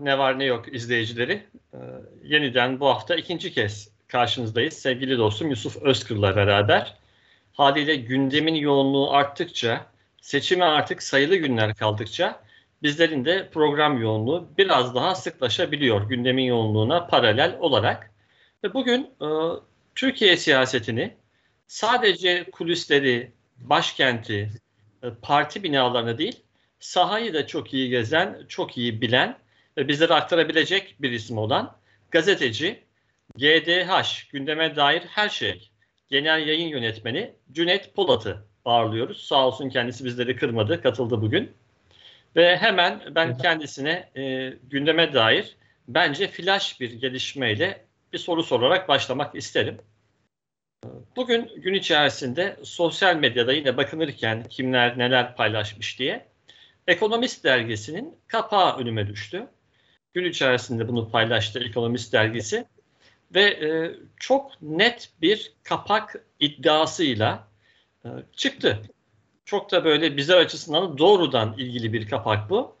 Ne var ne yok izleyicileri. Ee, yeniden bu hafta ikinci kez karşınızdayız. Sevgili dostum Yusuf Özkır'la beraber. Haliyle gündemin yoğunluğu arttıkça, seçime artık sayılı günler kaldıkça bizlerin de program yoğunluğu biraz daha sıklaşabiliyor gündemin yoğunluğuna paralel olarak. Ve bugün e, Türkiye siyasetini sadece kulisleri, başkenti, e, parti binalarını değil, sahayı da çok iyi gezen, çok iyi bilen ve bizlere aktarabilecek bir isim olan gazeteci GDH, gündeme dair her şey, genel yayın yönetmeni Cüneyt Polat'ı ağırlıyoruz. Sağ olsun kendisi bizleri kırmadı, katıldı bugün. Ve hemen ben kendisine e, gündeme dair bence flash bir gelişmeyle bir soru sorarak başlamak isterim. Bugün gün içerisinde sosyal medyada yine bakınırken kimler neler paylaşmış diye Ekonomist dergisinin kapağı önüme düştü. Gün içerisinde bunu paylaştı Ekonomist dergisi ve e, çok net bir kapak iddiasıyla e, çıktı. Çok da böyle bizler açısından doğrudan ilgili bir kapak bu.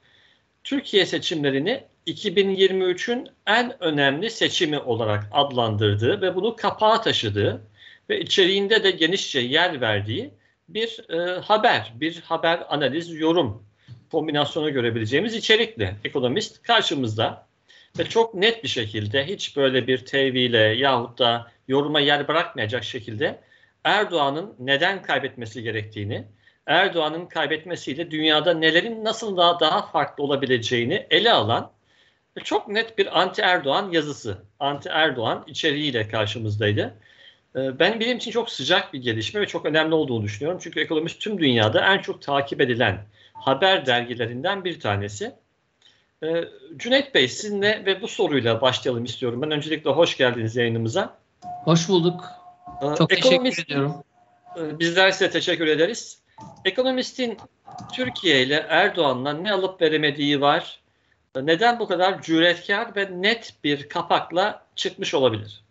Türkiye seçimlerini 2023'ün en önemli seçimi olarak adlandırdığı ve bunu kapağa taşıdığı ve içeriğinde de genişçe yer verdiği bir e, haber, bir haber analiz, yorum kombinasyonu görebileceğimiz içerikli ekonomist karşımızda ve çok net bir şekilde hiç böyle bir tevhile yahut da yoruma yer bırakmayacak şekilde Erdoğan'ın neden kaybetmesi gerektiğini, Erdoğan'ın kaybetmesiyle dünyada nelerin nasıl daha daha farklı olabileceğini ele alan çok net bir anti Erdoğan yazısı, anti Erdoğan içeriğiyle karşımızdaydı. Ee, ben benim için çok sıcak bir gelişme ve çok önemli olduğunu düşünüyorum. Çünkü ekonomist tüm dünyada en çok takip edilen haber dergilerinden bir tanesi. Ee, Cüneyt Bey sizinle ve bu soruyla başlayalım istiyorum. Ben öncelikle hoş geldiniz yayınımıza. Hoş bulduk. Ee, çok Ekonomist, teşekkür ediyorum. E, bizler size teşekkür ederiz. Ekonomistin Türkiye ile Erdoğan'la ne alıp veremediği var. Ee, neden bu kadar cüretkar ve net bir kapakla çıkmış olabilir?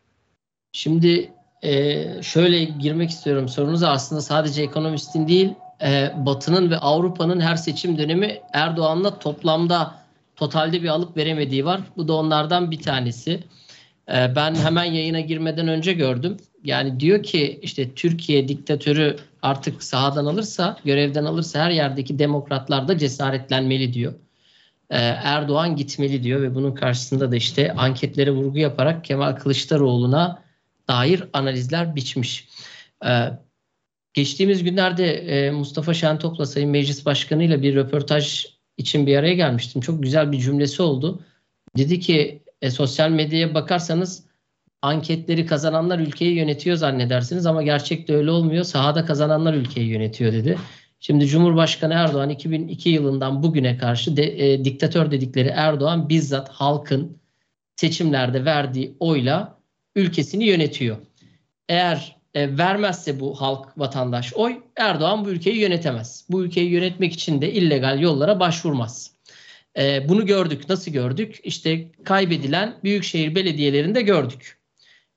Şimdi e, şöyle girmek istiyorum sorunuza aslında sadece ekonomistin değil e, Batı'nın ve Avrupa'nın her seçim dönemi Erdoğan'la toplamda totalde bir alıp veremediği var. Bu da onlardan bir tanesi. E, ben hemen yayına girmeden önce gördüm. Yani diyor ki işte Türkiye diktatörü artık sahadan alırsa, görevden alırsa her yerdeki demokratlar da cesaretlenmeli diyor. Ee, Erdoğan gitmeli diyor ve bunun karşısında da işte anketlere vurgu yaparak Kemal Kılıçdaroğlu'na dair analizler biçmiş. Ee, geçtiğimiz günlerde e, Mustafa Şentop'la Sayın Meclis Başkanı ile bir röportaj için bir araya gelmiştim. Çok güzel bir cümlesi oldu. Dedi ki e, sosyal medyaya bakarsanız anketleri kazananlar ülkeyi yönetiyor zannedersiniz ama gerçekte öyle olmuyor. Sahada kazananlar ülkeyi yönetiyor dedi. Şimdi Cumhurbaşkanı Erdoğan 2002 yılından bugüne karşı de, e, diktatör dedikleri Erdoğan bizzat halkın seçimlerde verdiği oyla ülkesini yönetiyor. Eğer e, vermezse bu halk vatandaş oy Erdoğan bu ülkeyi yönetemez. Bu ülkeyi yönetmek için de illegal yollara başvurmaz. E, bunu gördük. Nasıl gördük? İşte kaybedilen büyükşehir belediyelerinde gördük.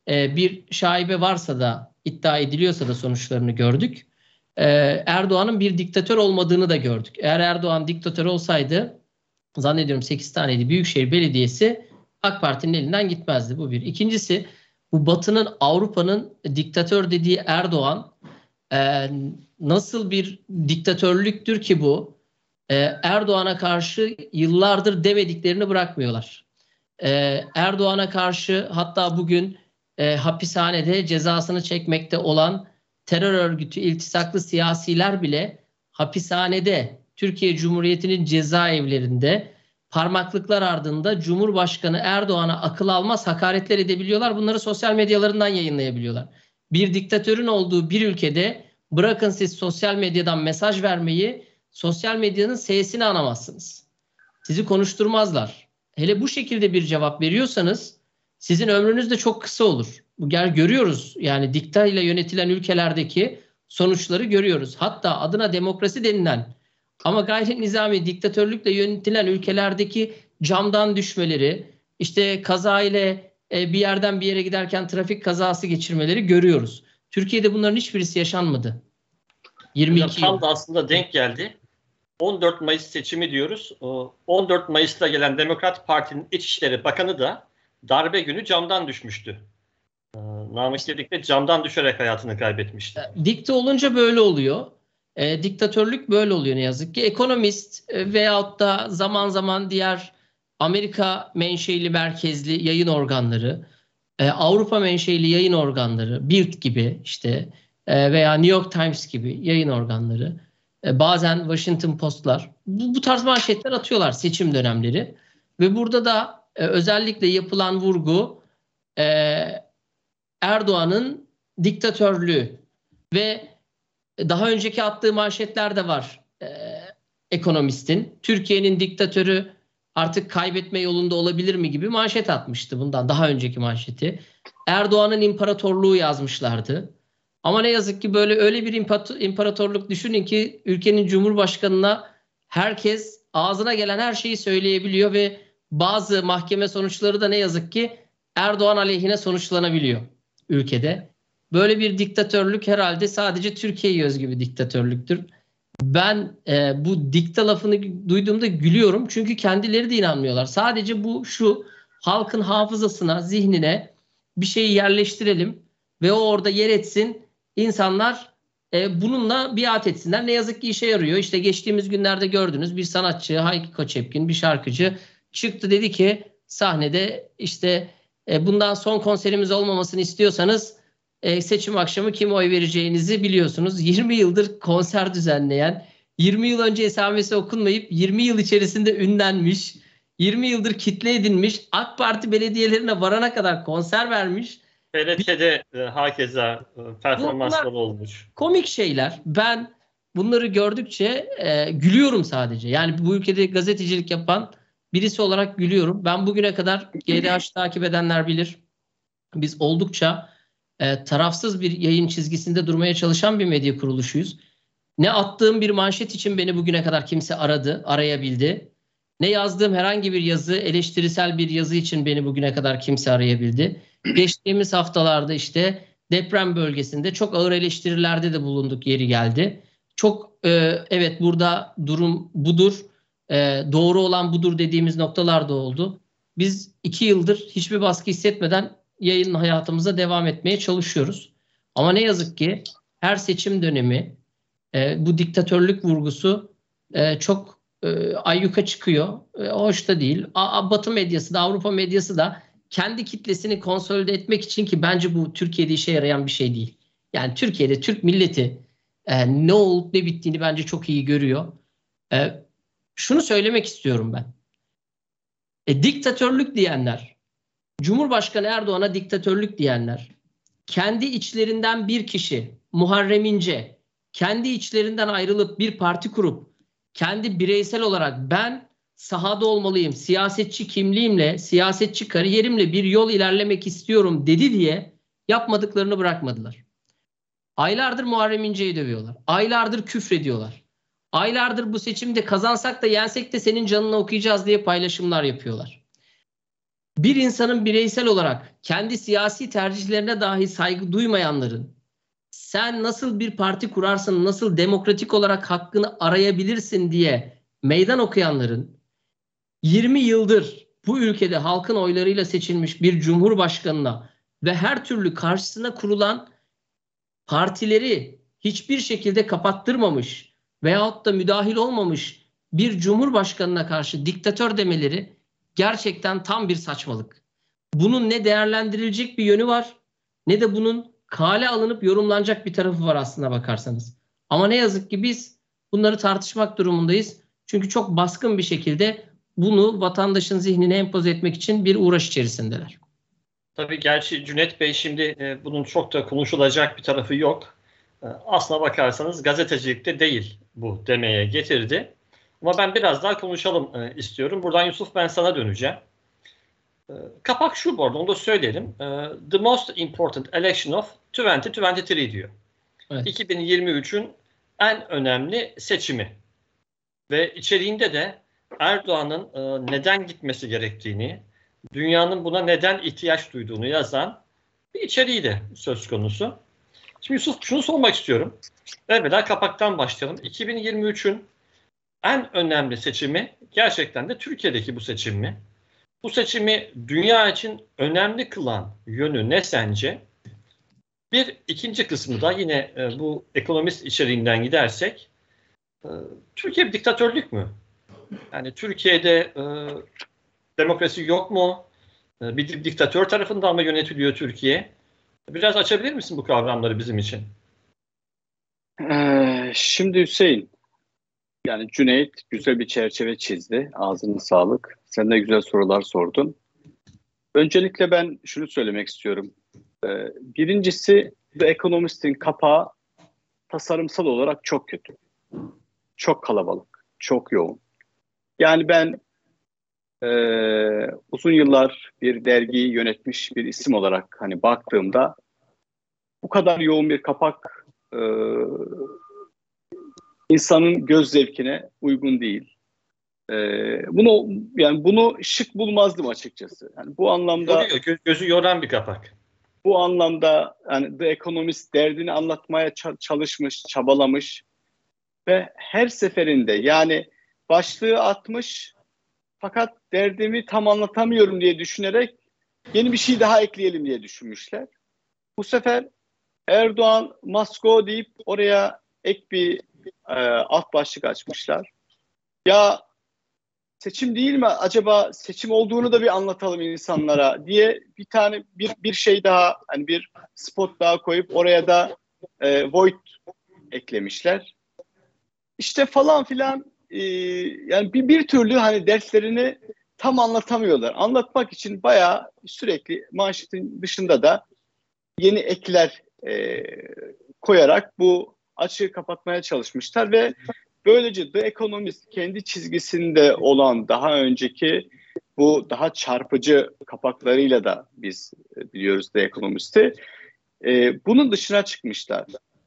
E, bir şaibe varsa da iddia ediliyorsa da sonuçlarını gördük. Erdoğan'ın bir diktatör olmadığını da gördük. Eğer Erdoğan diktatör olsaydı zannediyorum 8 taneydi büyükşehir belediyesi AK Parti'nin elinden gitmezdi. Bu bir. İkincisi bu Batı'nın Avrupa'nın diktatör dediği Erdoğan e, nasıl bir diktatörlüktür ki bu? E, Erdoğan'a karşı yıllardır demediklerini bırakmıyorlar. E, Erdoğan'a karşı hatta bugün e, hapishanede cezasını çekmekte olan terör örgütü iltisaklı siyasiler bile hapishanede Türkiye Cumhuriyeti'nin cezaevlerinde parmaklıklar ardında Cumhurbaşkanı Erdoğan'a akıl almaz hakaretler edebiliyorlar. Bunları sosyal medyalarından yayınlayabiliyorlar. Bir diktatörün olduğu bir ülkede bırakın siz sosyal medyadan mesaj vermeyi, sosyal medyanın sesini anamazsınız. Sizi konuşturmazlar. Hele bu şekilde bir cevap veriyorsanız sizin ömrünüz de çok kısa olur. Gel görüyoruz yani dikta ile yönetilen ülkelerdeki sonuçları görüyoruz. Hatta adına demokrasi denilen ama gayri nizami diktatörlükle yönetilen ülkelerdeki camdan düşmeleri, işte kaza ile e, bir yerden bir yere giderken trafik kazası geçirmeleri görüyoruz. Türkiye'de bunların hiçbirisi yaşanmadı. 22 Hocam, tam da aslında denk geldi. 14 Mayıs seçimi diyoruz. 14 Mayıs'ta gelen Demokrat Parti'nin İçişleri Bakanı da darbe günü camdan düşmüştü. Ee, Namık Gedik'te camdan düşerek hayatını kaybetmişti. E, dikte olunca böyle oluyor. E, diktatörlük böyle oluyor ne yazık ki. Ekonomist e, veyahut da zaman zaman diğer Amerika menşeili merkezli yayın organları, e, Avrupa menşeili yayın organları, Bild gibi işte e, veya New York Times gibi yayın organları, e, bazen Washington Post'lar bu, bu tarz manşetler atıyorlar seçim dönemleri. Ve burada da e, özellikle yapılan vurgu e, Erdoğan'ın diktatörlüğü ve daha önceki attığı manşetler de var e, ekonomistin. Türkiye'nin diktatörü artık kaybetme yolunda olabilir mi gibi manşet atmıştı bundan daha önceki manşeti. Erdoğan'ın imparatorluğu yazmışlardı. Ama ne yazık ki böyle öyle bir imparatorluk düşünün ki ülkenin cumhurbaşkanına herkes ağzına gelen her şeyi söyleyebiliyor ve bazı mahkeme sonuçları da ne yazık ki Erdoğan aleyhine sonuçlanabiliyor ülkede. Böyle bir diktatörlük herhalde sadece Türkiye'ye özgü bir diktatörlüktür. Ben e, bu dikta lafını duyduğumda gülüyorum çünkü kendileri de inanmıyorlar. Sadece bu şu halkın hafızasına, zihnine bir şeyi yerleştirelim ve o orada yer etsin. İnsanlar e, bununla biat etsinler. Ne yazık ki işe yarıyor. İşte geçtiğimiz günlerde gördünüz bir sanatçı Hayki Koçepkin bir şarkıcı çıktı dedi ki sahnede işte e, bundan son konserimiz olmamasını istiyorsanız e, seçim akşamı kim oy vereceğinizi biliyorsunuz. 20 yıldır konser düzenleyen, 20 yıl önce esamesi okunmayıp 20 yıl içerisinde ünlenmiş, 20 yıldır kitle edinmiş, AK Parti belediyelerine varana kadar konser vermiş. TRT'de e, hakeza e, performansları olmuş. Komik şeyler. Ben bunları gördükçe e, gülüyorum sadece. Yani bu ülkede gazetecilik yapan birisi olarak gülüyorum. Ben bugüne kadar GDH takip edenler bilir. Biz oldukça e, tarafsız bir yayın çizgisinde durmaya çalışan bir medya kuruluşuyuz. Ne attığım bir manşet için beni bugüne kadar kimse aradı, arayabildi. Ne yazdığım herhangi bir yazı, eleştirisel bir yazı için beni bugüne kadar kimse arayabildi. Geçtiğimiz haftalarda işte deprem bölgesinde çok ağır eleştirilerde de bulunduk yeri geldi. Çok e, evet burada durum budur, e, doğru olan budur dediğimiz noktalar da oldu. Biz iki yıldır hiçbir baskı hissetmeden yayın hayatımıza devam etmeye çalışıyoruz. Ama ne yazık ki her seçim dönemi e, bu diktatörlük vurgusu e, çok e, ayyuka çıkıyor. E, hoş da değil. A, Batı medyası da Avrupa medyası da kendi kitlesini konsolide etmek için ki bence bu Türkiye'de işe yarayan bir şey değil. Yani Türkiye'de Türk milleti e, ne olup ne bittiğini bence çok iyi görüyor. E, şunu söylemek istiyorum ben. E, diktatörlük diyenler Cumhurbaşkanı Erdoğan'a diktatörlük diyenler, kendi içlerinden bir kişi Muharrem İnce, kendi içlerinden ayrılıp bir parti kurup kendi bireysel olarak ben sahada olmalıyım, siyasetçi kimliğimle, siyasetçi kariyerimle bir yol ilerlemek istiyorum dedi diye yapmadıklarını bırakmadılar. Aylardır Muharrem İnce'yi dövüyorlar. Aylardır küfrediyorlar. Aylardır bu seçimde kazansak da yensek de senin canını okuyacağız diye paylaşımlar yapıyorlar bir insanın bireysel olarak kendi siyasi tercihlerine dahi saygı duymayanların sen nasıl bir parti kurarsın, nasıl demokratik olarak hakkını arayabilirsin diye meydan okuyanların 20 yıldır bu ülkede halkın oylarıyla seçilmiş bir cumhurbaşkanına ve her türlü karşısına kurulan partileri hiçbir şekilde kapattırmamış veyahut da müdahil olmamış bir cumhurbaşkanına karşı diktatör demeleri gerçekten tam bir saçmalık. Bunun ne değerlendirilecek bir yönü var ne de bunun kale alınıp yorumlanacak bir tarafı var aslına bakarsanız. Ama ne yazık ki biz bunları tartışmak durumundayız. Çünkü çok baskın bir şekilde bunu vatandaşın zihnine empoze etmek için bir uğraş içerisindeler. Tabii gerçi Cüneyt Bey şimdi e, bunun çok da konuşulacak bir tarafı yok. E, aslına bakarsanız gazetecilikte değil bu demeye getirdi. Ama ben biraz daha konuşalım e, istiyorum. Buradan Yusuf ben sana döneceğim. E, kapak şu bu arada onu da söyleyelim. E, The most important election of 2023 diyor. Evet. 2023'ün en önemli seçimi. Ve içeriğinde de Erdoğan'ın e, neden gitmesi gerektiğini, dünyanın buna neden ihtiyaç duyduğunu yazan bir içeriği de söz konusu. Şimdi Yusuf şunu sormak istiyorum. Evvela kapaktan başlayalım. 2023'ün en önemli seçimi gerçekten de Türkiye'deki bu seçim mi? Bu seçimi dünya için önemli kılan yönü ne sence? Bir ikinci kısmı da yine e, bu ekonomist içeriğinden gidersek e, Türkiye bir diktatörlük mü? Yani Türkiye'de e, demokrasi yok mu? E, bir diktatör tarafından mı yönetiliyor Türkiye? Biraz açabilir misin bu kavramları bizim için? Ee, şimdi Hüseyin, yani Cüneyt güzel bir çerçeve çizdi. Ağzına sağlık. Sen de güzel sorular sordun. Öncelikle ben şunu söylemek istiyorum. Ee, birincisi The Economist'in kapağı tasarımsal olarak çok kötü. Çok kalabalık, çok yoğun. Yani ben e, uzun yıllar bir dergiyi yönetmiş bir isim olarak hani baktığımda bu kadar yoğun bir kapak e, insanın göz zevkine uygun değil. E, bunu yani bunu şık bulmazdım açıkçası. Yani bu anlamda Yoruyor, gözü yoran bir kapak. Bu anlamda yani The Economist derdini anlatmaya çalışmış, çabalamış ve her seferinde yani başlığı atmış fakat derdimi tam anlatamıyorum diye düşünerek yeni bir şey daha ekleyelim diye düşünmüşler. Bu sefer Erdoğan Masko deyip oraya ek bir e, alt başlık açmışlar. Ya seçim değil mi? Acaba seçim olduğunu da bir anlatalım insanlara diye bir tane bir bir şey daha hani bir spot daha koyup oraya da e, void eklemişler. İşte falan filan e, yani bir, bir türlü hani derslerini tam anlatamıyorlar. Anlatmak için bayağı sürekli manşetin dışında da yeni ekler e, koyarak bu açığı kapatmaya çalışmışlar ve böylece The Economist kendi çizgisinde olan daha önceki bu daha çarpıcı kapaklarıyla da biz biliyoruz The Economist'i. E, bunun dışına çıkmışlar.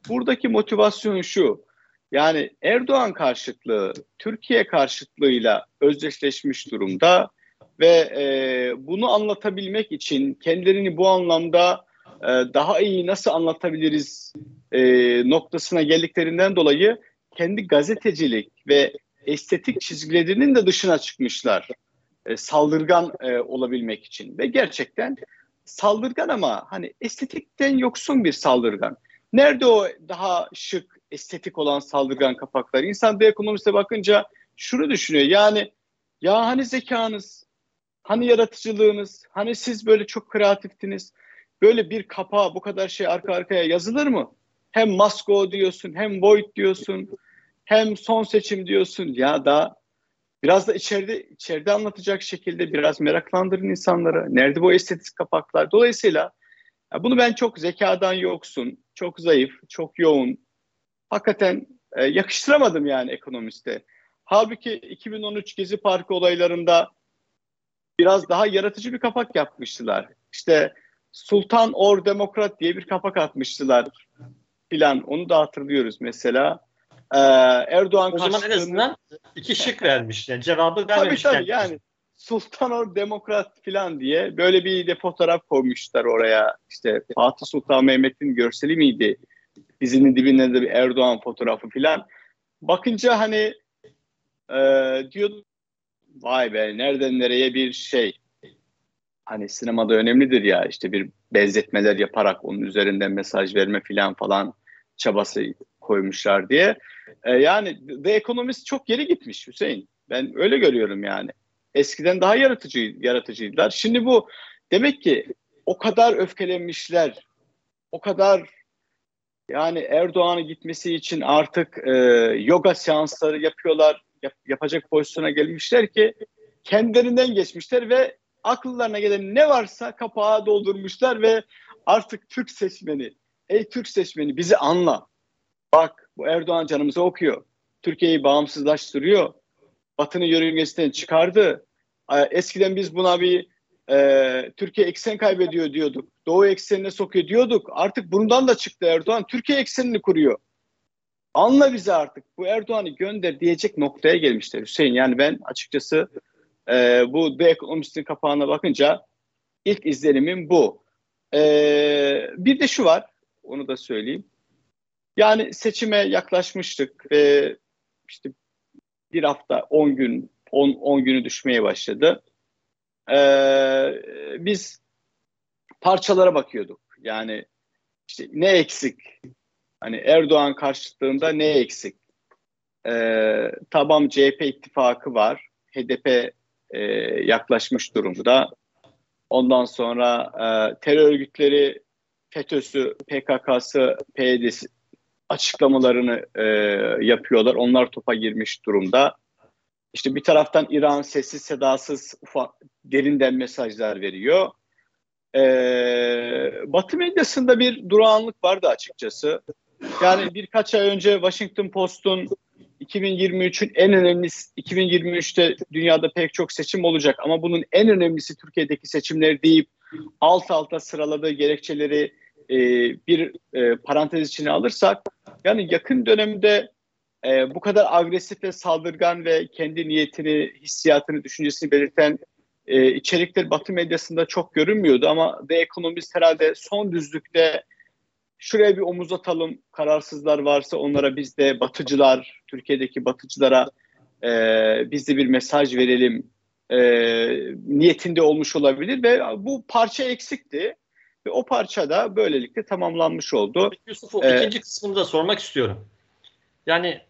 Buradaki motivasyon şu. Yani Erdoğan karşıtlığı Türkiye karşıtlığıyla özdeşleşmiş durumda ve e, bunu anlatabilmek için kendilerini bu anlamda e, daha iyi nasıl anlatabiliriz e, noktasına geldiklerinden dolayı kendi gazetecilik ve estetik çizgilerinin de dışına çıkmışlar. E, saldırgan e, olabilmek için ve gerçekten saldırgan ama hani estetikten yoksun bir saldırgan. Nerede o daha şık, estetik olan saldırgan kapaklar? İnsan bir ekonomiste bakınca şunu düşünüyor. Yani ya hani zekanız, hani yaratıcılığınız, hani siz böyle çok kreatiftiniz. Böyle bir kapağa bu kadar şey arka arkaya yazılır mı? Hem Masko diyorsun, hem Void diyorsun, hem son seçim diyorsun. Ya da biraz da içeride içeride anlatacak şekilde biraz meraklandırın insanları. Nerede bu estetik kapaklar? Dolayısıyla ya bunu ben çok zekadan yoksun, çok zayıf, çok yoğun. Hakikaten e, yakıştıramadım yani ekonomiste. Halbuki 2013 Gezi Parkı olaylarında biraz daha yaratıcı bir kapak yapmıştılar. İşte Sultan Or Demokrat diye bir kapak atmıştılar filan. Onu da hatırlıyoruz mesela. Ee, Erdoğan o zaman en azından iki şık vermiş. Yani cevabı vermemiş. Tabii tabii yani Sultan Or Demokrat filan diye böyle bir de fotoğraf koymuşlar oraya. İşte Fatih Sultan Mehmet'in görseli miydi? Dizinin dibinde de bir Erdoğan fotoğrafı filan. Bakınca hani e, diyordum vay be nereden nereye bir şey hani sinemada önemlidir ya işte bir benzetmeler yaparak onun üzerinden mesaj verme filan falan çabası koymuşlar diye. E, yani The Economist çok geri gitmiş Hüseyin. Ben öyle görüyorum yani. Eskiden daha yaratıcı yaratıcıydılar. Şimdi bu demek ki o kadar öfkelenmişler, o kadar yani Erdoğan'ın gitmesi için artık e, yoga seansları yapıyorlar, yap, yapacak pozisyona gelmişler ki kendilerinden geçmişler ve akıllarına gelen ne varsa kapağa doldurmuşlar ve artık Türk seçmeni, ey Türk seçmeni bizi anla. Bak bu Erdoğan canımızı okuyor. Türkiye'yi bağımsızlaştırıyor. Batı'nın yörüngesinden çıkardı. Eskiden biz buna bir e, Türkiye eksen kaybediyor diyorduk. Doğu eksenine sokuyor diyorduk. Artık bundan da çıktı Erdoğan. Türkiye eksenini kuruyor. Anla bizi artık. Bu Erdoğan'ı gönder diyecek noktaya gelmişler Hüseyin. Yani ben açıkçası e, bu The Economist'in kapağına bakınca ilk izlenimim bu. E, bir de şu var. Onu da söyleyeyim. Yani seçime yaklaşmıştık ve işte bir hafta 10 gün 10, 10 günü düşmeye başladı. Ee, biz parçalara bakıyorduk. Yani işte ne eksik? Hani Erdoğan karşıtlığında ne eksik? Ee, tamam CHP ittifakı var. HDP e, yaklaşmış durumda. Ondan sonra e, terör örgütleri FETÖ'sü, PKK'sı, PYD'si açıklamalarını e, yapıyorlar. Onlar topa girmiş durumda. İşte bir taraftan İran sessiz sedasız ufak, derinden mesajlar veriyor. Ee, Batı medyasında bir durağanlık vardı açıkçası. Yani birkaç ay önce Washington Post'un 2023'ün en önemli 2023'te dünyada pek çok seçim olacak. Ama bunun en önemlisi Türkiye'deki seçimler deyip alt alta sıraladığı gerekçeleri e, bir e, parantez içine alırsak yani yakın dönemde e, bu kadar agresif ve saldırgan ve kendi niyetini, hissiyatını, düşüncesini belirten e, içerikler Batı medyasında çok görünmüyordu. Ama The Economist herhalde son düzlükte şuraya bir omuz atalım, kararsızlar varsa onlara biz de batıcılar, Türkiye'deki batıcılara e, biz de bir mesaj verelim e, niyetinde olmuş olabilir ve bu parça eksikti. Ve o parça da böylelikle tamamlanmış oldu. Yusuf, o ee, ikinci kısmını da sormak istiyorum. Yani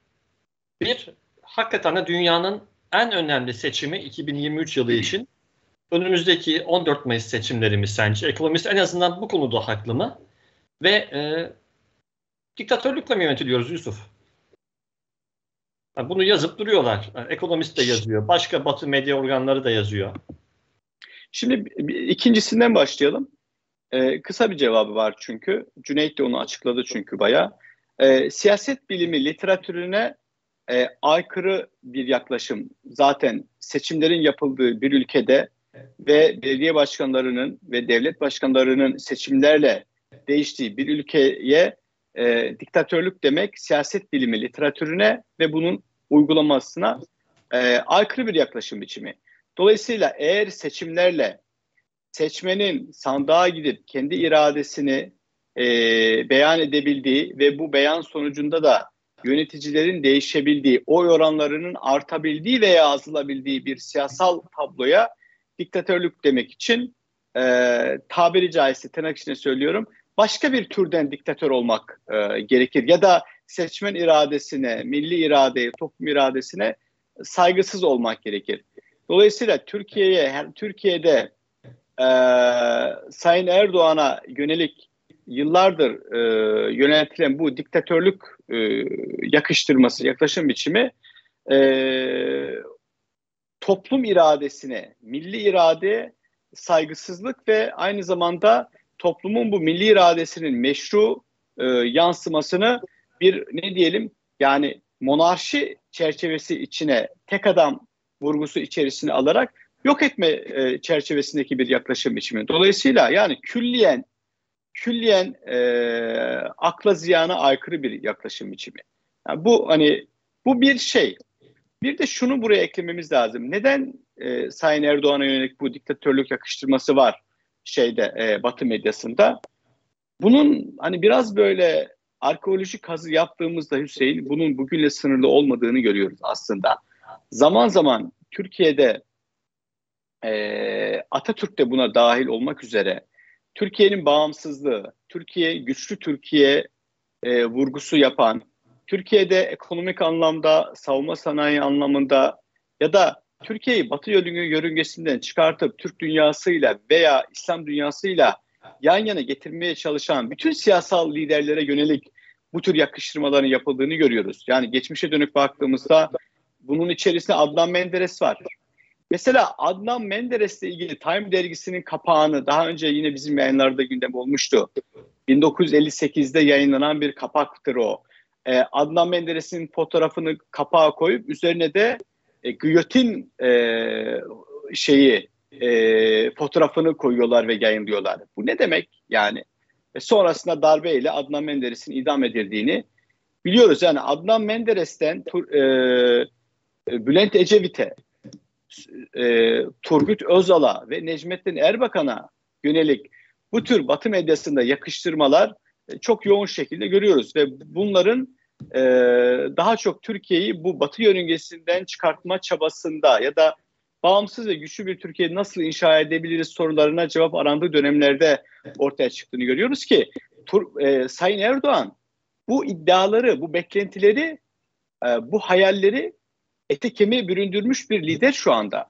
bir, hakikaten de dünyanın en önemli seçimi 2023 yılı için önümüzdeki 14 Mayıs seçimlerimiz sence? Ekonomist en azından bu konuda haklı mı? Ve e, diktatörlükle mi yönetiliyoruz Yusuf? Yani bunu yazıp duruyorlar. Yani ekonomist de yazıyor. Başka batı medya organları da yazıyor. Şimdi ikincisinden başlayalım. Ee, kısa bir cevabı var çünkü. Cüneyt de onu açıkladı çünkü bayağı. Ee, siyaset bilimi literatürüne e, aykırı bir yaklaşım. Zaten seçimlerin yapıldığı bir ülkede ve belediye başkanlarının ve devlet başkanlarının seçimlerle değiştiği bir ülkeye e, diktatörlük demek siyaset bilimi literatürüne ve bunun uygulamasına e, aykırı bir yaklaşım biçimi. Dolayısıyla eğer seçimlerle seçmenin sandığa gidip kendi iradesini e, beyan edebildiği ve bu beyan sonucunda da yöneticilerin değişebildiği, oy oranlarının artabildiği veya azalabildiği bir siyasal tabloya diktatörlük demek için e, tabiri caizse tırnak içinde söylüyorum başka bir türden diktatör olmak e, gerekir. Ya da seçmen iradesine, milli iradeye, toplum iradesine saygısız olmak gerekir. Dolayısıyla Türkiye'ye, Türkiye'de e, Sayın Erdoğan'a yönelik yıllardır e, yönetilen bu diktatörlük e, yakıştırması, yaklaşım biçimi e, toplum iradesine, milli irade saygısızlık ve aynı zamanda toplumun bu milli iradesinin meşru e, yansımasını bir ne diyelim yani monarşi çerçevesi içine tek adam vurgusu içerisine alarak yok etme e, çerçevesindeki bir yaklaşım biçimi. Dolayısıyla yani külliyen külliyen e, akla ziyana aykırı bir yaklaşım biçimi. Yani bu hani bu bir şey. Bir de şunu buraya eklememiz lazım. Neden e, Sayın Erdoğan'a yönelik bu diktatörlük yakıştırması var şeyde e, Batı medyasında? Bunun hani biraz böyle arkeolojik kazı yaptığımızda Hüseyin bunun bugünle sınırlı olmadığını görüyoruz aslında. Zaman zaman Türkiye'de e, Atatürk de buna dahil olmak üzere Türkiye'nin bağımsızlığı, Türkiye güçlü Türkiye e, vurgusu yapan, Türkiye'de ekonomik anlamda, savunma sanayi anlamında ya da Türkiye'yi Batı yörüngesinden çıkartıp Türk dünyasıyla veya İslam dünyasıyla yan yana getirmeye çalışan bütün siyasal liderlere yönelik bu tür yakıştırmaların yapıldığını görüyoruz. Yani geçmişe dönük baktığımızda bunun içerisinde Adnan Menderes var. Mesela Adnan Menderes'le ilgili Time dergisinin kapağını daha önce yine bizim yayınlarda gündem olmuştu. 1958'de yayınlanan bir kapaktır o. Ee, Adnan Menderes'in fotoğrafını kapağa koyup üzerine de e, Guillotine e, şeyi e, fotoğrafını koyuyorlar ve yayınlıyorlar. Bu ne demek yani? E, sonrasında darbeyle Adnan Menderes'in idam edildiğini biliyoruz. Yani Adnan Menderes'ten e, Bülent Ecevit'e e, Turgut Özal'a ve Necmettin Erbakan'a yönelik bu tür Batı medyasında yakıştırmalar e, çok yoğun şekilde görüyoruz ve bunların e, daha çok Türkiye'yi bu Batı yörüngesinden çıkartma çabasında ya da bağımsız ve güçlü bir Türkiye nasıl inşa edebiliriz sorularına cevap arandığı dönemlerde ortaya çıktığını görüyoruz ki Tur, e, Sayın Erdoğan bu iddiaları, bu beklentileri, e, bu hayalleri ete kemiğe büründürmüş bir lider şu anda.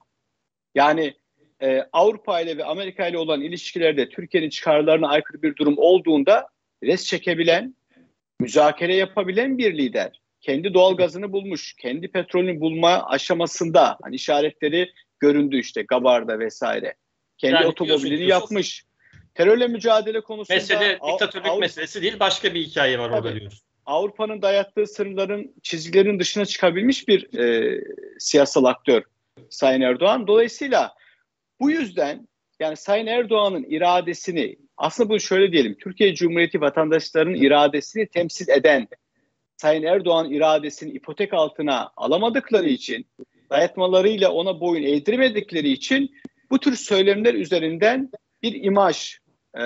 Yani e, Avrupa ile ve Amerika ile olan ilişkilerde Türkiye'nin çıkarlarına aykırı bir durum olduğunda res çekebilen, müzakere yapabilen bir lider. Kendi doğal gazını bulmuş, kendi petrolünü bulma aşamasında hani işaretleri göründü işte Gabar'da vesaire. Kendi yani otomobilini yapmış. Terörle mücadele konusunda mesele diktatörlük Avrupa, meselesi değil başka bir hikaye var orada diyoruz. Avrupa'nın dayattığı sınırların çizgilerin dışına çıkabilmiş bir e, siyasal aktör Sayın Erdoğan. Dolayısıyla bu yüzden yani Sayın Erdoğan'ın iradesini aslında bunu şöyle diyelim Türkiye Cumhuriyeti vatandaşlarının iradesini temsil eden Sayın Erdoğan iradesini ipotek altına alamadıkları için dayatmalarıyla ona boyun eğdirmedikleri için bu tür söylemler üzerinden bir imaj, e,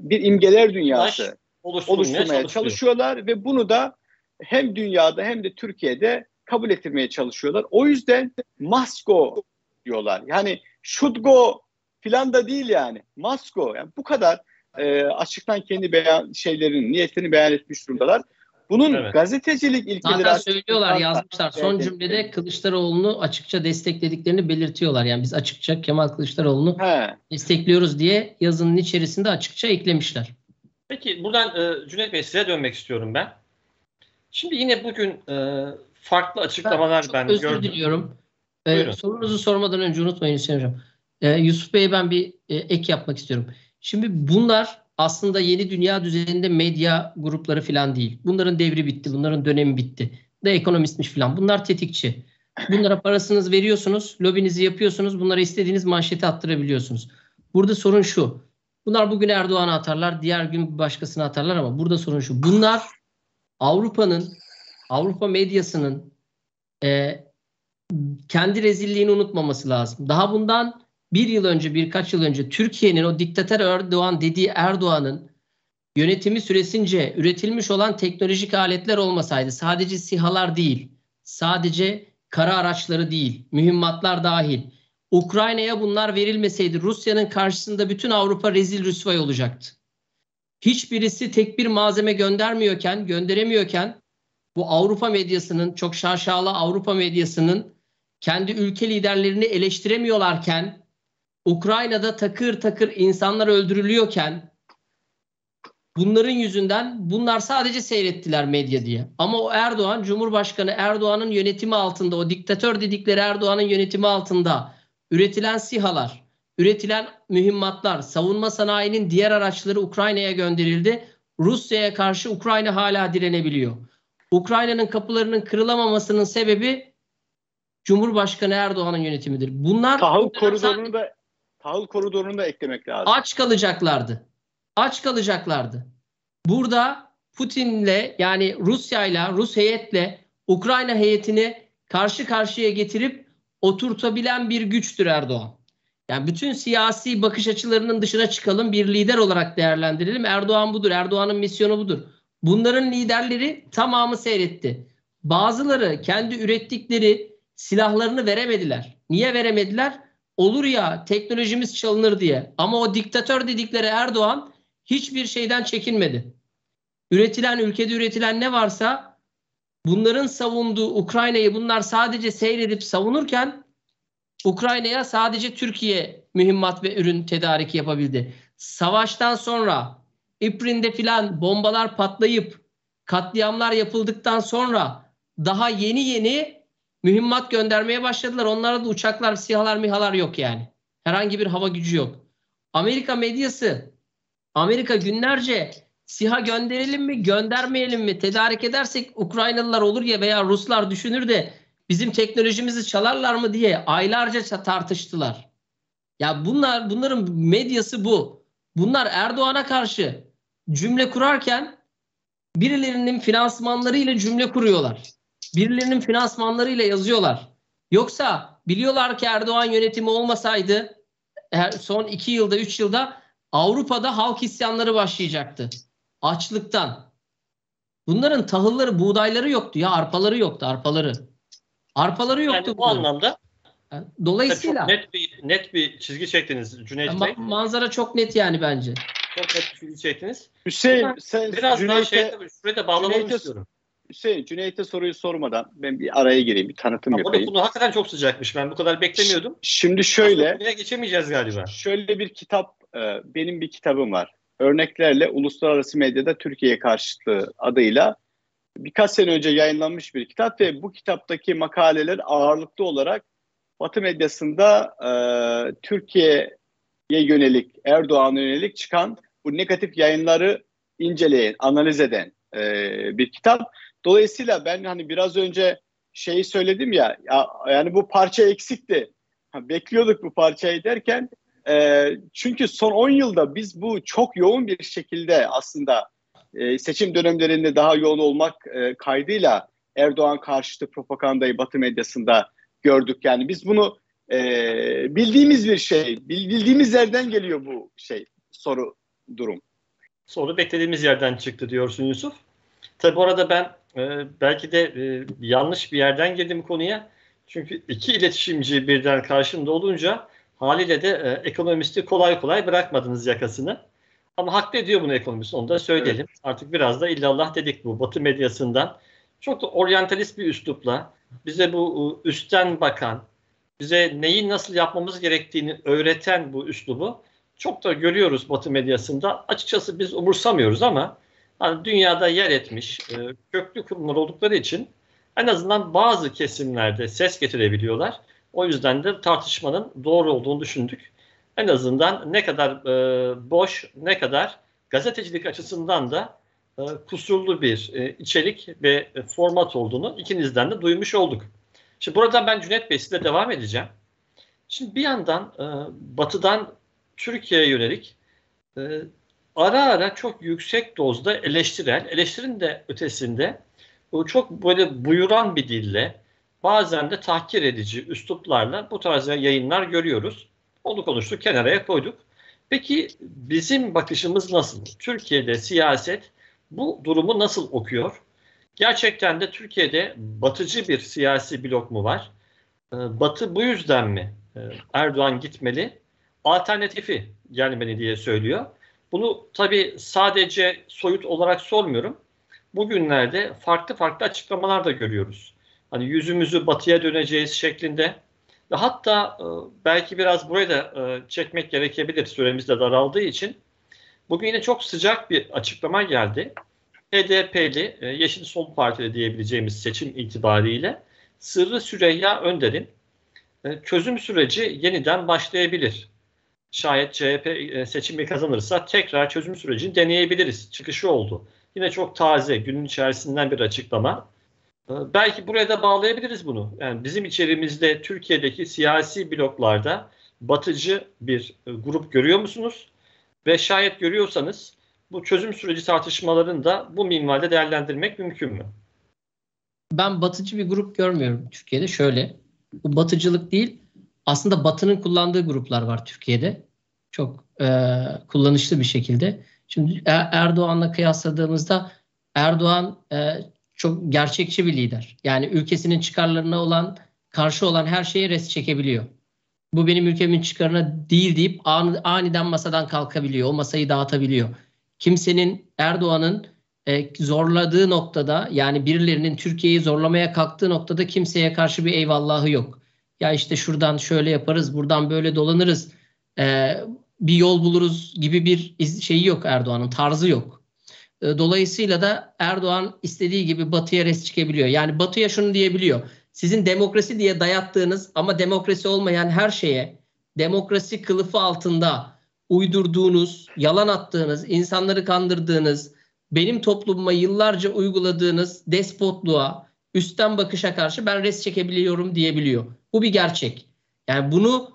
bir imgeler dünyası oluşturmaya çalışıyorlar ve bunu da hem dünyada hem de Türkiye'de kabul ettirmeye çalışıyorlar. O yüzden masko diyorlar. Yani should go filan da değil yani. Must go. Yani bu kadar e, açıktan kendi beyan şeylerin niyetini beyan etmiş durumdalar. Bunun evet. gazetecilik ilkeleri... Zaten söylüyorlar, yazmışlar. Son evet, cümlede evet. Kılıçdaroğlu'nu açıkça desteklediklerini belirtiyorlar. Yani biz açıkça Kemal Kılıçdaroğlu'nu He. destekliyoruz diye yazının içerisinde açıkça eklemişler. Peki buradan e, Cüneyt Bey size dönmek istiyorum ben. Şimdi yine bugün e, farklı açıklamalar ben, ben özür gördüm. Özür diliyorum. E, sorunuzu sormadan önce unutmayın Hüseyin Hocam. E, Yusuf Bey'e ben bir e, ek yapmak istiyorum. Şimdi bunlar aslında yeni dünya düzeninde medya grupları falan değil. Bunların devri bitti, bunların dönemi bitti. Da ekonomistmiş falan. Bunlar tetikçi. Bunlara parasınız veriyorsunuz, lobinizi yapıyorsunuz. Bunlara istediğiniz manşeti attırabiliyorsunuz. Burada sorun şu. Bunlar bugün Erdoğan'a atarlar, diğer gün başkasına atarlar ama burada sorun şu. Bunlar Avrupa'nın, Avrupa medyasının e, kendi rezilliğini unutmaması lazım. Daha bundan bir yıl önce, birkaç yıl önce Türkiye'nin o diktatör Erdoğan dediği Erdoğan'ın yönetimi süresince üretilmiş olan teknolojik aletler olmasaydı sadece sihalar değil, sadece kara araçları değil, mühimmatlar dahil Ukrayna'ya bunlar verilmeseydi Rusya'nın karşısında bütün Avrupa rezil rüsvay olacaktı. Hiçbirisi tek bir malzeme göndermiyorken, gönderemiyorken bu Avrupa medyasının çok şaşalı Avrupa medyasının kendi ülke liderlerini eleştiremiyorlarken Ukrayna'da takır takır insanlar öldürülüyorken bunların yüzünden bunlar sadece seyrettiler medya diye. Ama o Erdoğan, Cumhurbaşkanı Erdoğan'ın yönetimi altında, o diktatör dedikleri Erdoğan'ın yönetimi altında üretilen sihalar, üretilen mühimmatlar, savunma sanayinin diğer araçları Ukrayna'ya gönderildi. Rusya'ya karşı Ukrayna hala direnebiliyor. Ukrayna'nın kapılarının kırılamamasının sebebi Cumhurbaşkanı Erdoğan'ın yönetimidir. Bunlar tahıl koridorunu da tahıl koridorunu da eklemek lazım. Aç kalacaklardı. Aç kalacaklardı. Burada Putin'le yani Rusya'yla, Rus heyetle Ukrayna heyetini karşı karşıya getirip oturtabilen bir güçtür Erdoğan. Yani bütün siyasi bakış açılarının dışına çıkalım, bir lider olarak değerlendirelim. Erdoğan budur, Erdoğan'ın misyonu budur. Bunların liderleri tamamı seyretti. Bazıları kendi ürettikleri silahlarını veremediler. Niye veremediler? Olur ya teknolojimiz çalınır diye. Ama o diktatör dedikleri Erdoğan hiçbir şeyden çekinmedi. Üretilen ülkede üretilen ne varsa bunların savunduğu Ukrayna'yı bunlar sadece seyredip savunurken Ukrayna'ya sadece Türkiye mühimmat ve ürün tedariki yapabildi. Savaştan sonra İprin'de filan bombalar patlayıp katliamlar yapıldıktan sonra daha yeni yeni mühimmat göndermeye başladılar. Onlara da uçaklar, sihalar, mihalar yok yani. Herhangi bir hava gücü yok. Amerika medyası Amerika günlerce siha gönderelim mi, göndermeyelim mi, tedarik edersek Ukraynalılar olur ya veya Ruslar düşünür de bizim teknolojimizi çalarlar mı diye aylarca tartıştılar. Ya bunlar bunların medyası bu. Bunlar Erdoğan'a karşı cümle kurarken birilerinin finansmanlarıyla cümle kuruyorlar. Birilerinin finansmanlarıyla yazıyorlar. Yoksa biliyorlar ki Erdoğan yönetimi olmasaydı son iki yılda, üç yılda Avrupa'da halk isyanları başlayacaktı. Açlıktan. Bunların tahılları, buğdayları yoktu ya, arpaları yoktu, arpaları. Arpaları yoktu. Yani bu anlamda Dolayısıyla çok net bir net bir çizgi çektiniz Cüneyt ma- Bey. manzara çok net yani bence. Çok net bir çizgi çektiniz. Hüseyin sen Biraz daha Cüneyt'e, şey şuraya da bağlamak Cüneyt'e- istiyorum. Hüseyin Cüneyt'e soruyu sormadan ben bir araya gireyim, bir tanıtım Ama yapayım. konu hakikaten çok sıcakmış. Ben bu kadar beklemiyordum. Şimdi şöyle Buraya geçemeyeceğiz galiba. Şöyle bir kitap, e, benim bir kitabım var. Örneklerle Uluslararası Medyada Türkiye Karşıtlığı adıyla birkaç sene önce yayınlanmış bir kitap ve bu kitaptaki makaleler ağırlıklı olarak Batı medyasında e, Türkiye'ye yönelik, Erdoğan'a yönelik çıkan bu negatif yayınları inceleyen, analiz eden e, bir kitap. Dolayısıyla ben hani biraz önce şeyi söyledim ya, ya yani bu parça eksikti. Bekliyorduk bu parçayı derken e, çünkü son 10 yılda biz bu çok yoğun bir şekilde aslında e, seçim dönemlerinde daha yoğun olmak e, kaydıyla Erdoğan karşıtı propagandayı Batı medyasında gördük. Yani biz bunu e, bildiğimiz bir şey, bil- bildiğimiz yerden geliyor bu şey soru durum. Soru beklediğimiz yerden çıktı diyorsun Yusuf. Tabi bu arada ben e, belki de e, yanlış bir yerden girdim konuya. Çünkü iki iletişimci birden karşımda olunca haliyle de e, ekonomisti kolay kolay bırakmadınız yakasını. Ama haklı ediyor bunu ekonomist onu da söyleyelim. Artık biraz da illallah dedik bu batı medyasından. Çok da oryantalist bir üslupla bize bu e, üstten bakan, bize neyi nasıl yapmamız gerektiğini öğreten bu üslubu çok da görüyoruz Batı medyasında. Açıkçası biz umursamıyoruz ama hani dünyada yer etmiş e, köklü kurumlar oldukları için en azından bazı kesimlerde ses getirebiliyorlar. O yüzden de tartışmanın doğru olduğunu düşündük. En azından ne kadar e, boş, ne kadar gazetecilik açısından da e, kusurlu bir e, içerik ve e, format olduğunu ikinizden de duymuş olduk. Şimdi buradan ben Cüneyt Bey size devam edeceğim. Şimdi bir yandan e, batıdan Türkiye'ye yönelik e, ara ara çok yüksek dozda eleştirel, eleştirinin de ötesinde bu çok böyle buyuran bir dille bazen de tahkir edici üsluplarla bu tarz yayınlar görüyoruz. Onu konuştuk, kenara koyduk. Peki bizim bakışımız nasıl? Türkiye'de siyaset bu durumu nasıl okuyor? Gerçekten de Türkiye'de batıcı bir siyasi blok mu var? Ee, Batı bu yüzden mi e, Erdoğan gitmeli? Alternatifi gelmeli diye söylüyor. Bunu tabii sadece soyut olarak sormuyorum. Bugünlerde farklı farklı açıklamalar da görüyoruz. Hani yüzümüzü batıya döneceğiz şeklinde. Ve hatta e, belki biraz buraya da e, çekmek gerekebilir süremiz de daraldığı için. Bugün yine çok sıcak bir açıklama geldi. HDP'li, e, Yeşil Sol Partili diyebileceğimiz seçim itibariyle Sırrı Süreyya Önder'in e, çözüm süreci yeniden başlayabilir. Şayet CHP e, seçimi kazanırsa tekrar çözüm sürecini deneyebiliriz. Çıkışı oldu. Yine çok taze, günün içerisinden bir açıklama. E, belki buraya da bağlayabiliriz bunu. Yani bizim içerimizde Türkiye'deki siyasi bloklarda batıcı bir e, grup görüyor musunuz? Ve şayet görüyorsanız bu çözüm süreci tartışmalarını da bu minvalde değerlendirmek mümkün mü? Ben batıcı bir grup görmüyorum Türkiye'de. Şöyle, bu batıcılık değil, aslında Batı'nın kullandığı gruplar var Türkiye'de. Çok e, kullanışlı bir şekilde. Şimdi Er- Erdoğan'la kıyasladığımızda Erdoğan e, çok gerçekçi bir lider. Yani ülkesinin çıkarlarına olan, karşı olan her şeye res çekebiliyor. Bu benim ülkemin çıkarına değil deyip an- aniden masadan kalkabiliyor. O masayı dağıtabiliyor. Kimsenin Erdoğan'ın e, zorladığı noktada yani birilerinin Türkiye'yi zorlamaya kalktığı noktada kimseye karşı bir eyvallahı yok. Ya işte şuradan şöyle yaparız, buradan böyle dolanırız, e, bir yol buluruz gibi bir şeyi yok Erdoğan'ın, tarzı yok. E, dolayısıyla da Erdoğan istediği gibi Batı'ya res çekebiliyor. Yani Batı'ya şunu diyebiliyor. Sizin demokrasi diye dayattığınız ama demokrasi olmayan her şeye demokrasi kılıfı altında uydurduğunuz, yalan attığınız, insanları kandırdığınız, benim toplumuma yıllarca uyguladığınız despotluğa, üstten bakışa karşı ben res çekebiliyorum diyebiliyor. Bu bir gerçek. Yani bunu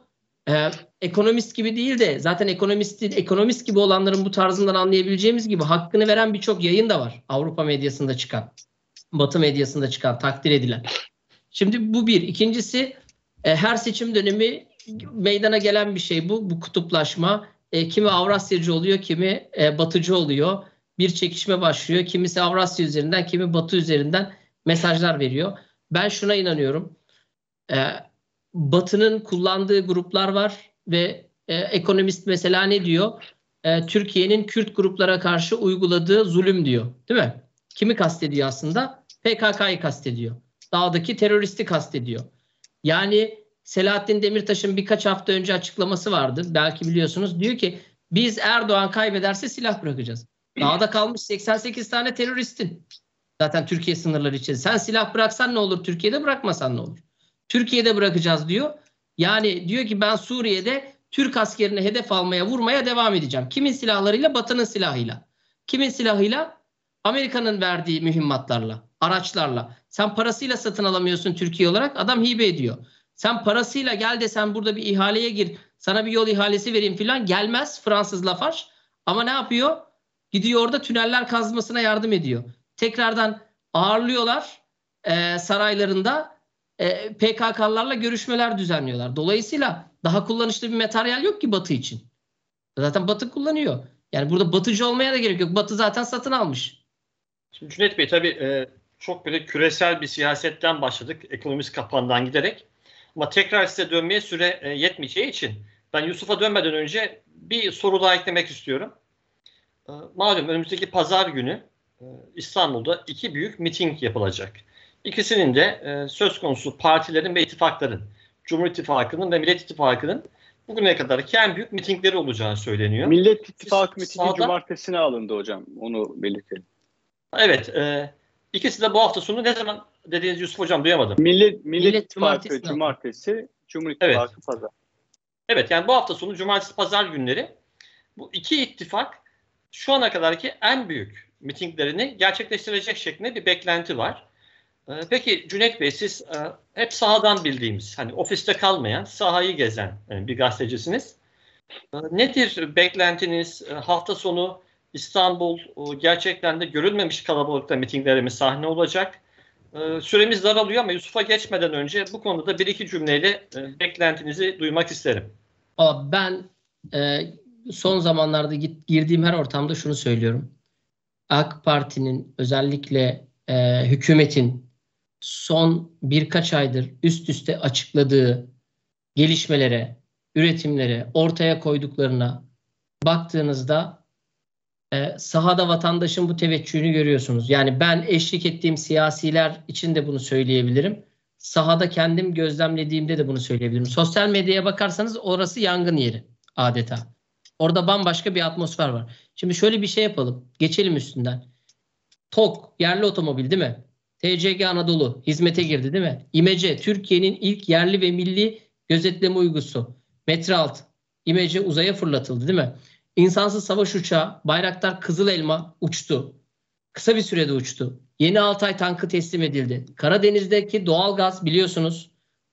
e, ekonomist gibi değil de zaten ekonomistin ekonomist gibi olanların bu tarzından anlayabileceğimiz gibi hakkını veren birçok yayın da var. Avrupa medyasında çıkan, Batı medyasında çıkan, takdir edilen. Şimdi bu bir. İkincisi e, her seçim dönemi meydana gelen bir şey bu. Bu kutuplaşma. E, kimi Avrasyacı oluyor, kimi e, Batıcı oluyor. bir çekişme başlıyor. Kimisi Avrasya üzerinden, kimi Batı üzerinden mesajlar veriyor. Ben şuna inanıyorum. Ee, Batı'nın kullandığı gruplar var ve e, ekonomist mesela ne diyor? E, Türkiye'nin Kürt gruplara karşı uyguladığı zulüm diyor. Değil mi? Kimi kastediyor aslında? PKK'yı kastediyor. Dağdaki teröristi kastediyor. Yani Selahattin Demirtaş'ın birkaç hafta önce açıklaması vardı. Belki biliyorsunuz. Diyor ki biz Erdoğan kaybederse silah bırakacağız. Dağda kalmış 88 tane teröristin. Zaten Türkiye sınırları içinde. Sen silah bıraksan ne olur? Türkiye'de bırakmasan ne olur? Türkiye'de bırakacağız diyor. Yani diyor ki ben Suriye'de Türk askerini hedef almaya, vurmaya devam edeceğim. Kimin silahlarıyla? Batı'nın silahıyla. Kimin silahıyla? Amerika'nın verdiği mühimmatlarla, araçlarla. Sen parasıyla satın alamıyorsun Türkiye olarak. Adam hibe ediyor. Sen parasıyla gel de sen burada bir ihaleye gir. Sana bir yol ihalesi vereyim filan. Gelmez Fransız Lafarge. Ama ne yapıyor? Gidiyor orada tüneller kazmasına yardım ediyor. Tekrardan ağırlıyorlar e, saraylarında. E, PKK'larla görüşmeler düzenliyorlar. Dolayısıyla daha kullanışlı bir materyal yok ki Batı için. Zaten Batı kullanıyor. Yani burada batıcı olmaya da gerek yok. Batı zaten satın almış. Şimdi Cüneyt Bey tabii e, çok böyle küresel bir siyasetten başladık. Ekonomist kapağından giderek. Ama tekrar size dönmeye süre e, yetmeyeceği için ben Yusuf'a dönmeden önce bir soru daha eklemek istiyorum. E, malum önümüzdeki pazar günü İstanbul'da iki büyük miting yapılacak. İkisinin de e, söz konusu partilerin ve ittifakların, Cumhur İttifakı'nın ve Millet İttifakı'nın bugüne kadarki en büyük mitingleri olacağı söyleniyor. Millet İttifakı mitingi Sağda- cumartesine alındı hocam. Onu belirtelim. Evet, e, ikisi de bu hafta sonu ne zaman dediğiniz Yusuf Hocam duyamadım. Millet, Millet, Millet İttifakı cumartesine alındı. cumartesi, Cumhur İttifakı pazar. Evet yani bu hafta sonu cumartesi pazar günleri bu iki ittifak şu ana kadarki en büyük mitinglerini gerçekleştirecek şeklinde bir beklenti var. Ee, peki Cüneyt Bey siz e, hep sahadan bildiğimiz hani ofiste kalmayan sahayı gezen e, bir gazetecisiniz. E, nedir beklentiniz hafta sonu İstanbul gerçekten de görülmemiş kalabalıkta mitinglerimiz sahne olacak. Süremiz daralıyor ama Yusuf'a geçmeden önce bu konuda bir iki cümleyle beklentinizi duymak isterim. Ben son zamanlarda girdiğim her ortamda şunu söylüyorum. AK Parti'nin özellikle e, hükümetin son birkaç aydır üst üste açıkladığı gelişmelere, üretimlere, ortaya koyduklarına baktığınızda e, sahada vatandaşın bu teveccühünü görüyorsunuz. Yani ben eşlik ettiğim siyasiler için de bunu söyleyebilirim. Sahada kendim gözlemlediğimde de bunu söyleyebilirim. Sosyal medyaya bakarsanız orası yangın yeri adeta. Orada bambaşka bir atmosfer var. Şimdi şöyle bir şey yapalım. Geçelim üstünden. TOK yerli otomobil değil mi? TCG Anadolu hizmete girdi değil mi? İmece Türkiye'nin ilk yerli ve milli gözetleme uygusu. Metre alt. İmece uzaya fırlatıldı değil mi? İnsansız savaş uçağı Bayraktar Kızıl Elma uçtu. Kısa bir sürede uçtu. Yeni Altay tankı teslim edildi. Karadeniz'deki doğal gaz biliyorsunuz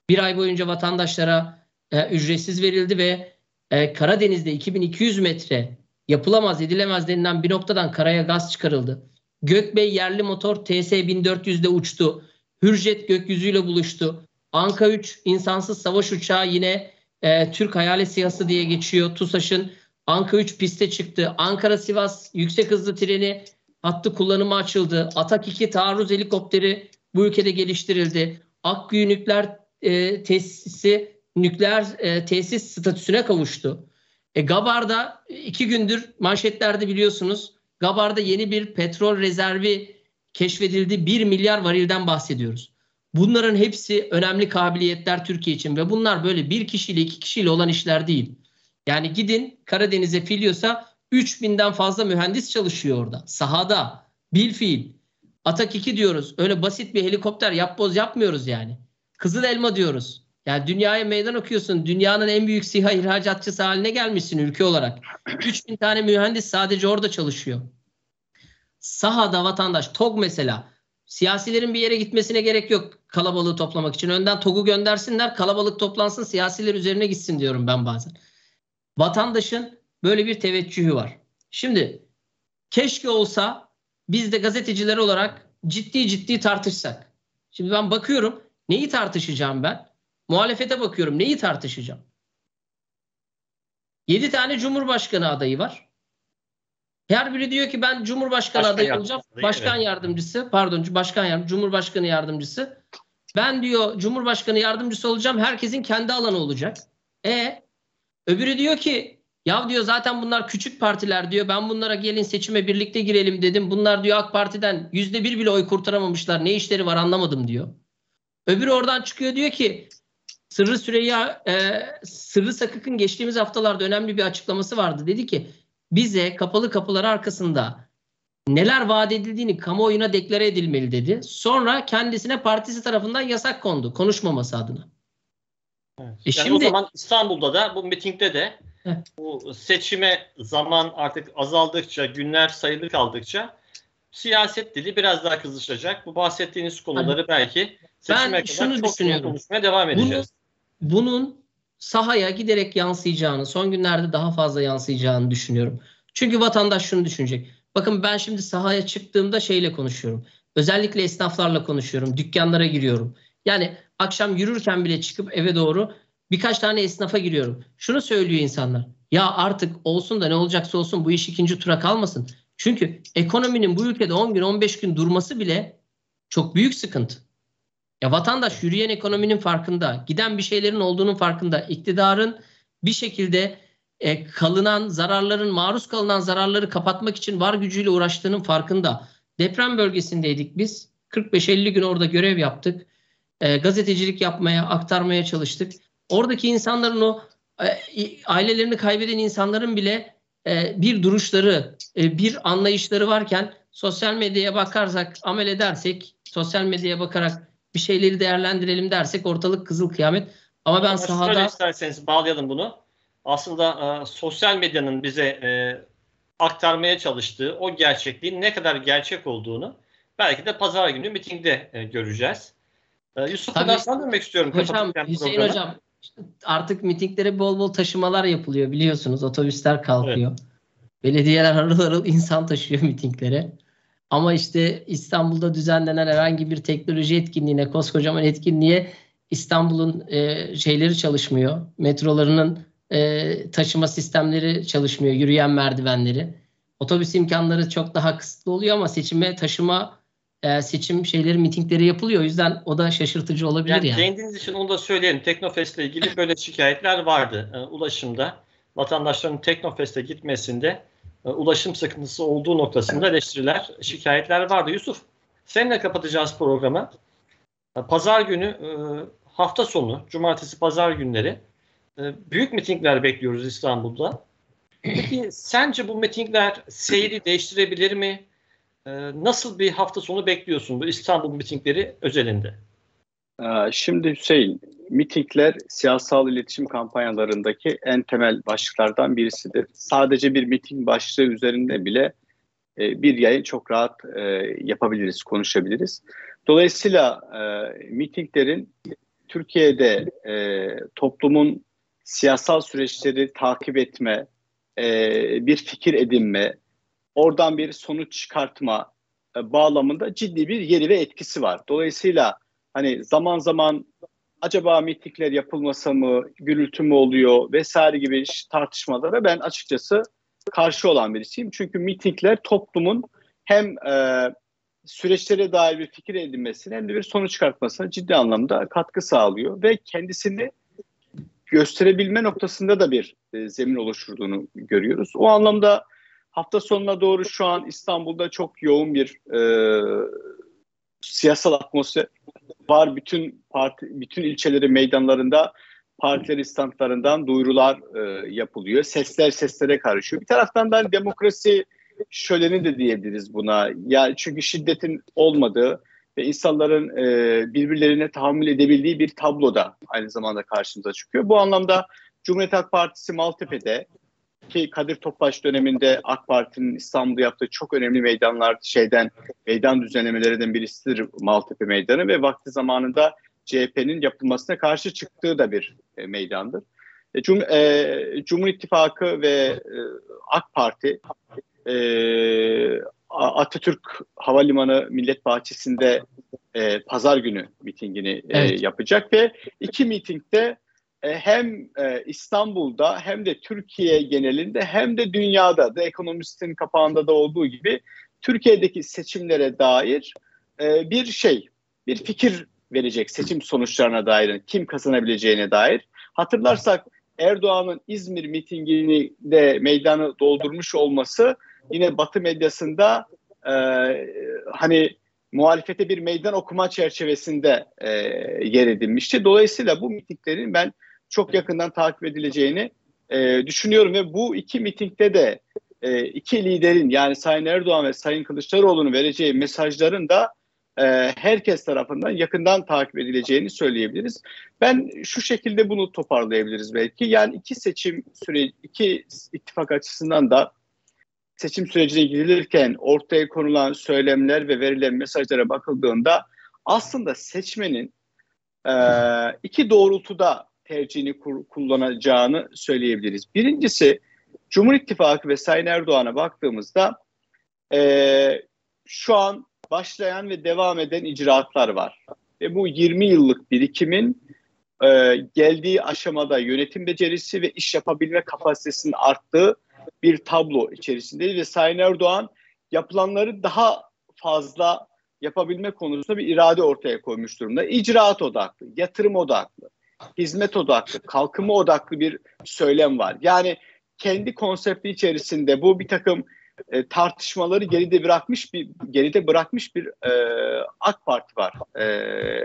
bir ay boyunca vatandaşlara e, ücretsiz verildi ve e, Karadeniz'de 2200 metre yapılamaz edilemez denilen bir noktadan karaya gaz çıkarıldı. Gökbey yerli motor TS 1400'de uçtu. Hürjet gökyüzüyle buluştu. Anka 3 insansız savaş uçağı yine e, Türk Hayalet Siyası diye geçiyor. TUSAŞ'ın Anka 3 piste çıktı. Ankara Sivas yüksek hızlı treni hattı kullanıma açıldı. Atak 2 taarruz helikopteri bu ülkede geliştirildi. Akkuyu nükleer e, tesisi nükleer e, tesis statüsüne kavuştu. E, Gabar'da iki gündür manşetlerde biliyorsunuz Gabar'da yeni bir petrol rezervi keşfedildi. 1 milyar varilden bahsediyoruz. Bunların hepsi önemli kabiliyetler Türkiye için ve bunlar böyle bir kişiyle iki kişiyle olan işler değil. Yani gidin Karadeniz'e Filyos'a 3000'den fazla mühendis çalışıyor orada. Sahada, bilfiil. Atak 2 diyoruz. Öyle basit bir helikopter yapboz yapmıyoruz yani. Kızıl elma diyoruz. Yani dünyaya meydan okuyorsun. Dünyanın en büyük SİHA ihracatçısı haline gelmişsin ülke olarak. 3000 tane mühendis sadece orada çalışıyor. Sahada vatandaş TOG mesela. Siyasilerin bir yere gitmesine gerek yok kalabalığı toplamak için. Önden TOG'u göndersinler kalabalık toplansın siyasiler üzerine gitsin diyorum ben bazen. Vatandaşın böyle bir teveccühü var. Şimdi keşke olsa biz de gazeteciler olarak ciddi ciddi tartışsak. Şimdi ben bakıyorum neyi tartışacağım ben? Muhalefete bakıyorum neyi tartışacağım? 7 tane Cumhurbaşkanı adayı var. Her biri diyor ki ben Cumhurbaşkanı Başkan adayı olacağım. yardımcısı, Başkan evet. yardımcısı, pardon başkan yardım, Cumhurbaşkanı yardımcısı. Ben diyor Cumhurbaşkanı yardımcısı olacağım. Herkesin kendi alanı olacak. E öbürü diyor ki ya diyor zaten bunlar küçük partiler diyor. Ben bunlara gelin seçime birlikte girelim dedim. Bunlar diyor AK Parti'den yüzde bir bile oy kurtaramamışlar. Ne işleri var anlamadım diyor. Öbürü oradan çıkıyor diyor ki Sırrı Süreyya e, Sırrı Sakık'ın geçtiğimiz haftalarda önemli bir açıklaması vardı. Dedi ki bize kapalı kapılar arkasında neler vaat edildiğini kamuoyuna deklare edilmeli dedi. Sonra kendisine partisi tarafından yasak kondu konuşmaması adına. Evet. E yani şimdi- o zaman İstanbul'da da bu mitingde de Heh. bu seçime zaman artık azaldıkça, günler sayılı kaldıkça siyaset dili biraz daha kızışacak. Bu bahsettiğiniz konuları belki seçime kadar şunu çok düşünüyorum. konuşmaya devam edeceğiz. Bunun sahaya giderek yansıyacağını, son günlerde daha fazla yansıyacağını düşünüyorum. Çünkü vatandaş şunu düşünecek. Bakın ben şimdi sahaya çıktığımda şeyle konuşuyorum. Özellikle esnaflarla konuşuyorum. Dükkanlara giriyorum. Yani akşam yürürken bile çıkıp eve doğru birkaç tane esnafa giriyorum. Şunu söylüyor insanlar. Ya artık olsun da ne olacaksa olsun bu iş ikinci tura kalmasın. Çünkü ekonominin bu ülkede 10 gün 15 gün durması bile çok büyük sıkıntı. Ya vatandaş yürüyen ekonominin farkında, giden bir şeylerin olduğunun farkında, iktidarın bir şekilde e, kalınan zararların, maruz kalınan zararları kapatmak için var gücüyle uğraştığının farkında. Deprem bölgesindeydik biz. 45-50 gün orada görev yaptık. E, gazetecilik yapmaya, aktarmaya çalıştık. Oradaki insanların o e, ailelerini kaybeden insanların bile e, bir duruşları, e, bir anlayışları varken sosyal medyaya bakarsak, amel edersek, sosyal medyaya bakarak bir şeyleri değerlendirelim dersek ortalık kızıl kıyamet. Ama ben sahada isterseniz bağlayalım bunu. Aslında e, sosyal medyanın bize e, aktarmaya çalıştığı o gerçekliğin ne kadar gerçek olduğunu belki de pazar günü mitingde e, göreceğiz. E, Yusuf Tabii. sana dönmek istiyorum. hocam Hüseyin programı. hocam artık mitinglere bol bol taşımalar yapılıyor biliyorsunuz. Otobüsler kalkıyor. Belediyeler harıl harıl insan taşıyor mitinglere. Ama işte İstanbul'da düzenlenen herhangi bir teknoloji etkinliğine, koskocaman etkinliğe İstanbul'un e, şeyleri çalışmıyor. Metrolarının e, taşıma sistemleri çalışmıyor. Yürüyen merdivenleri. Otobüs imkanları çok daha kısıtlı oluyor ama seçime taşıma e, seçim şeyleri mitingleri yapılıyor. O yüzden o da şaşırtıcı olabilir Yani yani. değindiğiniz için onu da söyleyelim. Teknofest ile ilgili böyle şikayetler vardı. E, ulaşımda vatandaşların Teknofest'e gitmesinde ulaşım sıkıntısı olduğu noktasında eleştiriler, şikayetler vardı. Yusuf, seninle kapatacağız programı. E, Pazar günü e, hafta sonu, cumartesi pazar günleri e, büyük mitingler bekliyoruz İstanbul'da. Peki sence bu mitingler seyri değiştirebilir mi? E, Nasıl bir hafta sonu bekliyorsun bu İstanbul mitingleri özelinde? Ee, Şimdi Hüseyin, mitingler siyasal iletişim kampanyalarındaki en temel başlıklardan birisidir. Sadece bir miting başlığı üzerinde bile e, bir yayın çok rahat e, yapabiliriz, konuşabiliriz. Dolayısıyla e, mitinglerin Türkiye'de toplumun siyasal süreçleri takip etme, bir fikir edinme, oradan bir sonuç çıkartma bağlamında ciddi bir yeri ve etkisi var. Dolayısıyla hani zaman zaman acaba mitingler yapılmasa mı, gürültü mü oluyor vesaire gibi tartışmalara ben açıkçası karşı olan birisiyim. Çünkü mitingler toplumun hem e, süreçlere dair bir fikir edinmesine hem de bir sonuç çıkartmasına ciddi anlamda katkı sağlıyor ve kendisini gösterebilme noktasında da bir e, zemin oluşturduğunu görüyoruz. O anlamda hafta sonuna doğru şu an İstanbul'da çok yoğun bir e, siyasal atmosfer var. Bütün parti, bütün ilçeleri meydanlarında partiler istantlarından duyurular e, yapılıyor. Sesler seslere karışıyor. Bir taraftan da hani demokrasi şöleni de diyebiliriz buna. Yani çünkü şiddetin olmadığı ve insanların e, birbirlerine tahammül edebildiği bir tablo da aynı zamanda karşımıza çıkıyor. Bu anlamda Cumhuriyet Halk Partisi Maltepe'de ki Kadir Topbaş döneminde AK Parti'nin İstanbul'da yaptığı çok önemli meydanlar şeyden meydan düzenlemelerinden birisidir Maltepe Meydanı ve vakti zamanında CHP'nin yapılmasına karşı çıktığı da bir e, meydandır. E, Cum, e, Cumhur İttifakı ve e, AK Parti e, Atatürk Havalimanı Millet Bahçesi'nde e, pazar günü mitingini e, Evet. yapacak ve iki mitingde hem e, İstanbul'da hem de Türkiye genelinde hem de dünyada da ekonomistin kapağında da olduğu gibi Türkiye'deki seçimlere dair e, bir şey, bir fikir verecek seçim sonuçlarına dair, kim kazanabileceğine dair. Hatırlarsak Erdoğan'ın İzmir mitingini de meydanı doldurmuş olması yine Batı medyasında e, hani muhalefete bir meydan okuma çerçevesinde e, yer edinmişti. Dolayısıyla bu mitinglerin ben çok yakından takip edileceğini e, düşünüyorum ve bu iki mitingde de e, iki liderin yani Sayın Erdoğan ve Sayın Kılıçdaroğlu'nun vereceği mesajların da e, herkes tarafından yakından takip edileceğini söyleyebiliriz. Ben şu şekilde bunu toparlayabiliriz belki. Yani iki seçim süreci, iki ittifak açısından da seçim sürecine gidilirken ortaya konulan söylemler ve verilen mesajlara bakıldığında aslında seçmenin e, iki doğrultuda tercihini kullanacağını söyleyebiliriz. Birincisi Cumhur İttifakı ve Sayın Erdoğan'a baktığımızda e, şu an başlayan ve devam eden icraatlar var. Ve bu 20 yıllık birikimin e, geldiği aşamada yönetim becerisi ve iş yapabilme kapasitesinin arttığı bir tablo içerisindeyiz ve Sayın Erdoğan yapılanları daha fazla yapabilme konusunda bir irade ortaya koymuş durumda. İcraat odaklı, yatırım odaklı, hizmet odaklı, kalkınma odaklı bir söylem var. Yani kendi konsepti içerisinde bu bir takım e, tartışmaları geride bırakmış bir geride bırakmış bir e, AK Parti var e,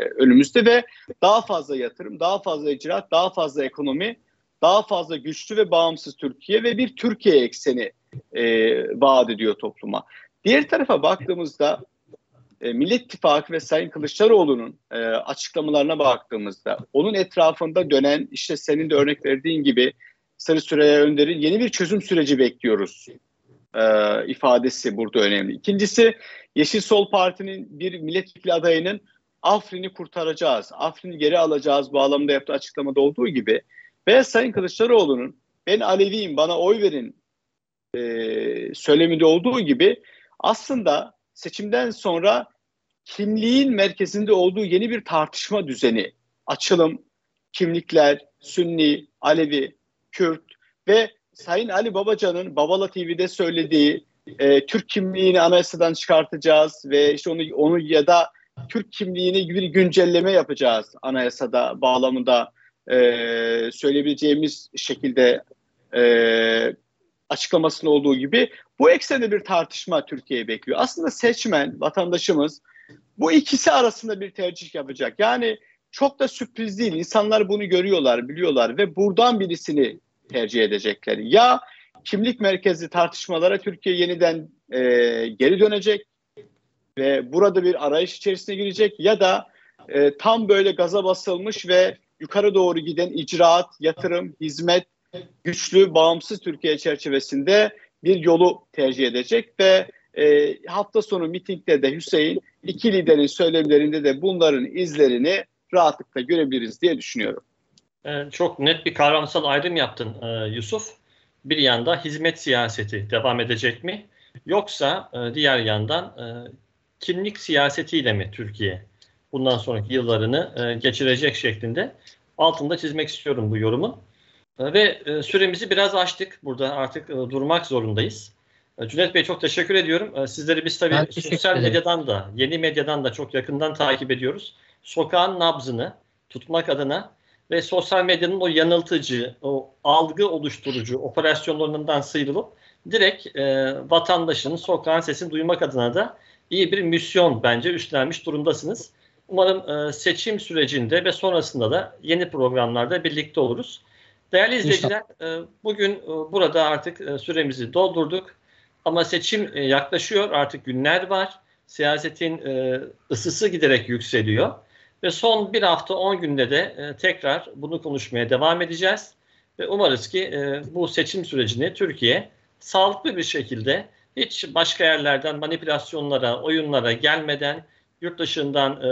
önümüzde ve daha fazla yatırım, daha fazla icraat, daha fazla ekonomi, daha fazla güçlü ve bağımsız Türkiye ve bir Türkiye ekseni e, vaat ediyor topluma. Diğer tarafa baktığımızda e, Millet İttifakı ve Sayın Kılıçdaroğlu'nun e, açıklamalarına baktığımızda onun etrafında dönen işte senin de örnek verdiğin gibi Sarı Süreyya Önder'in yeni bir çözüm süreci bekliyoruz e, ifadesi burada önemli. İkincisi Yeşil Sol Parti'nin bir milletvekili adayının Afrin'i kurtaracağız, Afrin'i geri alacağız bağlamında yaptığı açıklamada olduğu gibi ve Sayın Kılıçdaroğlu'nun ben Aleviyim bana oy verin e, söyleminde olduğu gibi aslında seçimden sonra kimliğin merkezinde olduğu yeni bir tartışma düzeni, açılım, kimlikler, Sünni, Alevi, Kürt ve Sayın Ali Babacan'ın Babala TV'de söylediği e, Türk kimliğini anayasadan çıkartacağız ve işte onu, onu ya da Türk kimliğini bir güncelleme yapacağız anayasada bağlamında e, söyleyebileceğimiz şekilde e, açıklamasının olduğu gibi bu eksende bir tartışma Türkiye'yi bekliyor. Aslında seçmen, vatandaşımız bu ikisi arasında bir tercih yapacak. Yani çok da sürpriz değil. İnsanlar bunu görüyorlar, biliyorlar ve buradan birisini tercih edecekler. Ya kimlik merkezli tartışmalara Türkiye yeniden e, geri dönecek ve burada bir arayış içerisine girecek ya da e, tam böyle gaza basılmış ve yukarı doğru giden icraat, yatırım, hizmet, güçlü, bağımsız Türkiye çerçevesinde bir yolu tercih edecek ve e, hafta sonu mitingde de Hüseyin iki liderin söylemlerinde de bunların izlerini rahatlıkla görebiliriz diye düşünüyorum. Ee, çok net bir kavramsal ayrım yaptın e, Yusuf. Bir yanda hizmet siyaseti devam edecek mi? Yoksa e, diğer yandan e, kimlik siyasetiyle mi Türkiye bundan sonraki yıllarını geçirecek şeklinde altında çizmek istiyorum bu yorumu. Ve süremizi biraz açtık. Burada artık durmak zorundayız. Cüneyt Bey çok teşekkür ediyorum. Sizleri biz tabii sosyal medyadan da, yeni medyadan da çok yakından takip ediyoruz. Sokağın nabzını tutmak adına ve sosyal medyanın o yanıltıcı, o algı oluşturucu operasyonlarından sıyrılıp direkt e, vatandaşın sokağın sesini duymak adına da iyi bir misyon bence üstlenmiş durumdasınız. Umarım e, seçim sürecinde ve sonrasında da yeni programlarda birlikte oluruz. Değerli izleyiciler, e, bugün e, burada artık e, süremizi doldurduk. Ama seçim yaklaşıyor, artık günler var. Siyasetin ısısı giderek yükseliyor. Ve son bir hafta 10 günde de tekrar bunu konuşmaya devam edeceğiz. Ve umarız ki bu seçim sürecini Türkiye sağlıklı bir şekilde hiç başka yerlerden manipülasyonlara, oyunlara gelmeden yurt dışından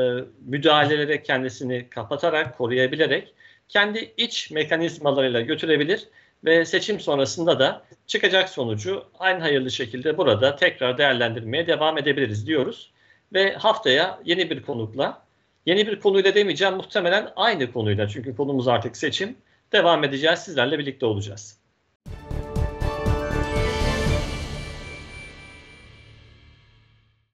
müdahalelere kendisini kapatarak, koruyabilerek kendi iç mekanizmalarıyla götürebilir ve seçim sonrasında da çıkacak sonucu aynı hayırlı şekilde burada tekrar değerlendirmeye devam edebiliriz diyoruz. Ve haftaya yeni bir konukla Yeni bir konuyla demeyeceğim muhtemelen aynı konuyla çünkü konumuz artık seçim. devam edeceğiz. Sizlerle birlikte olacağız.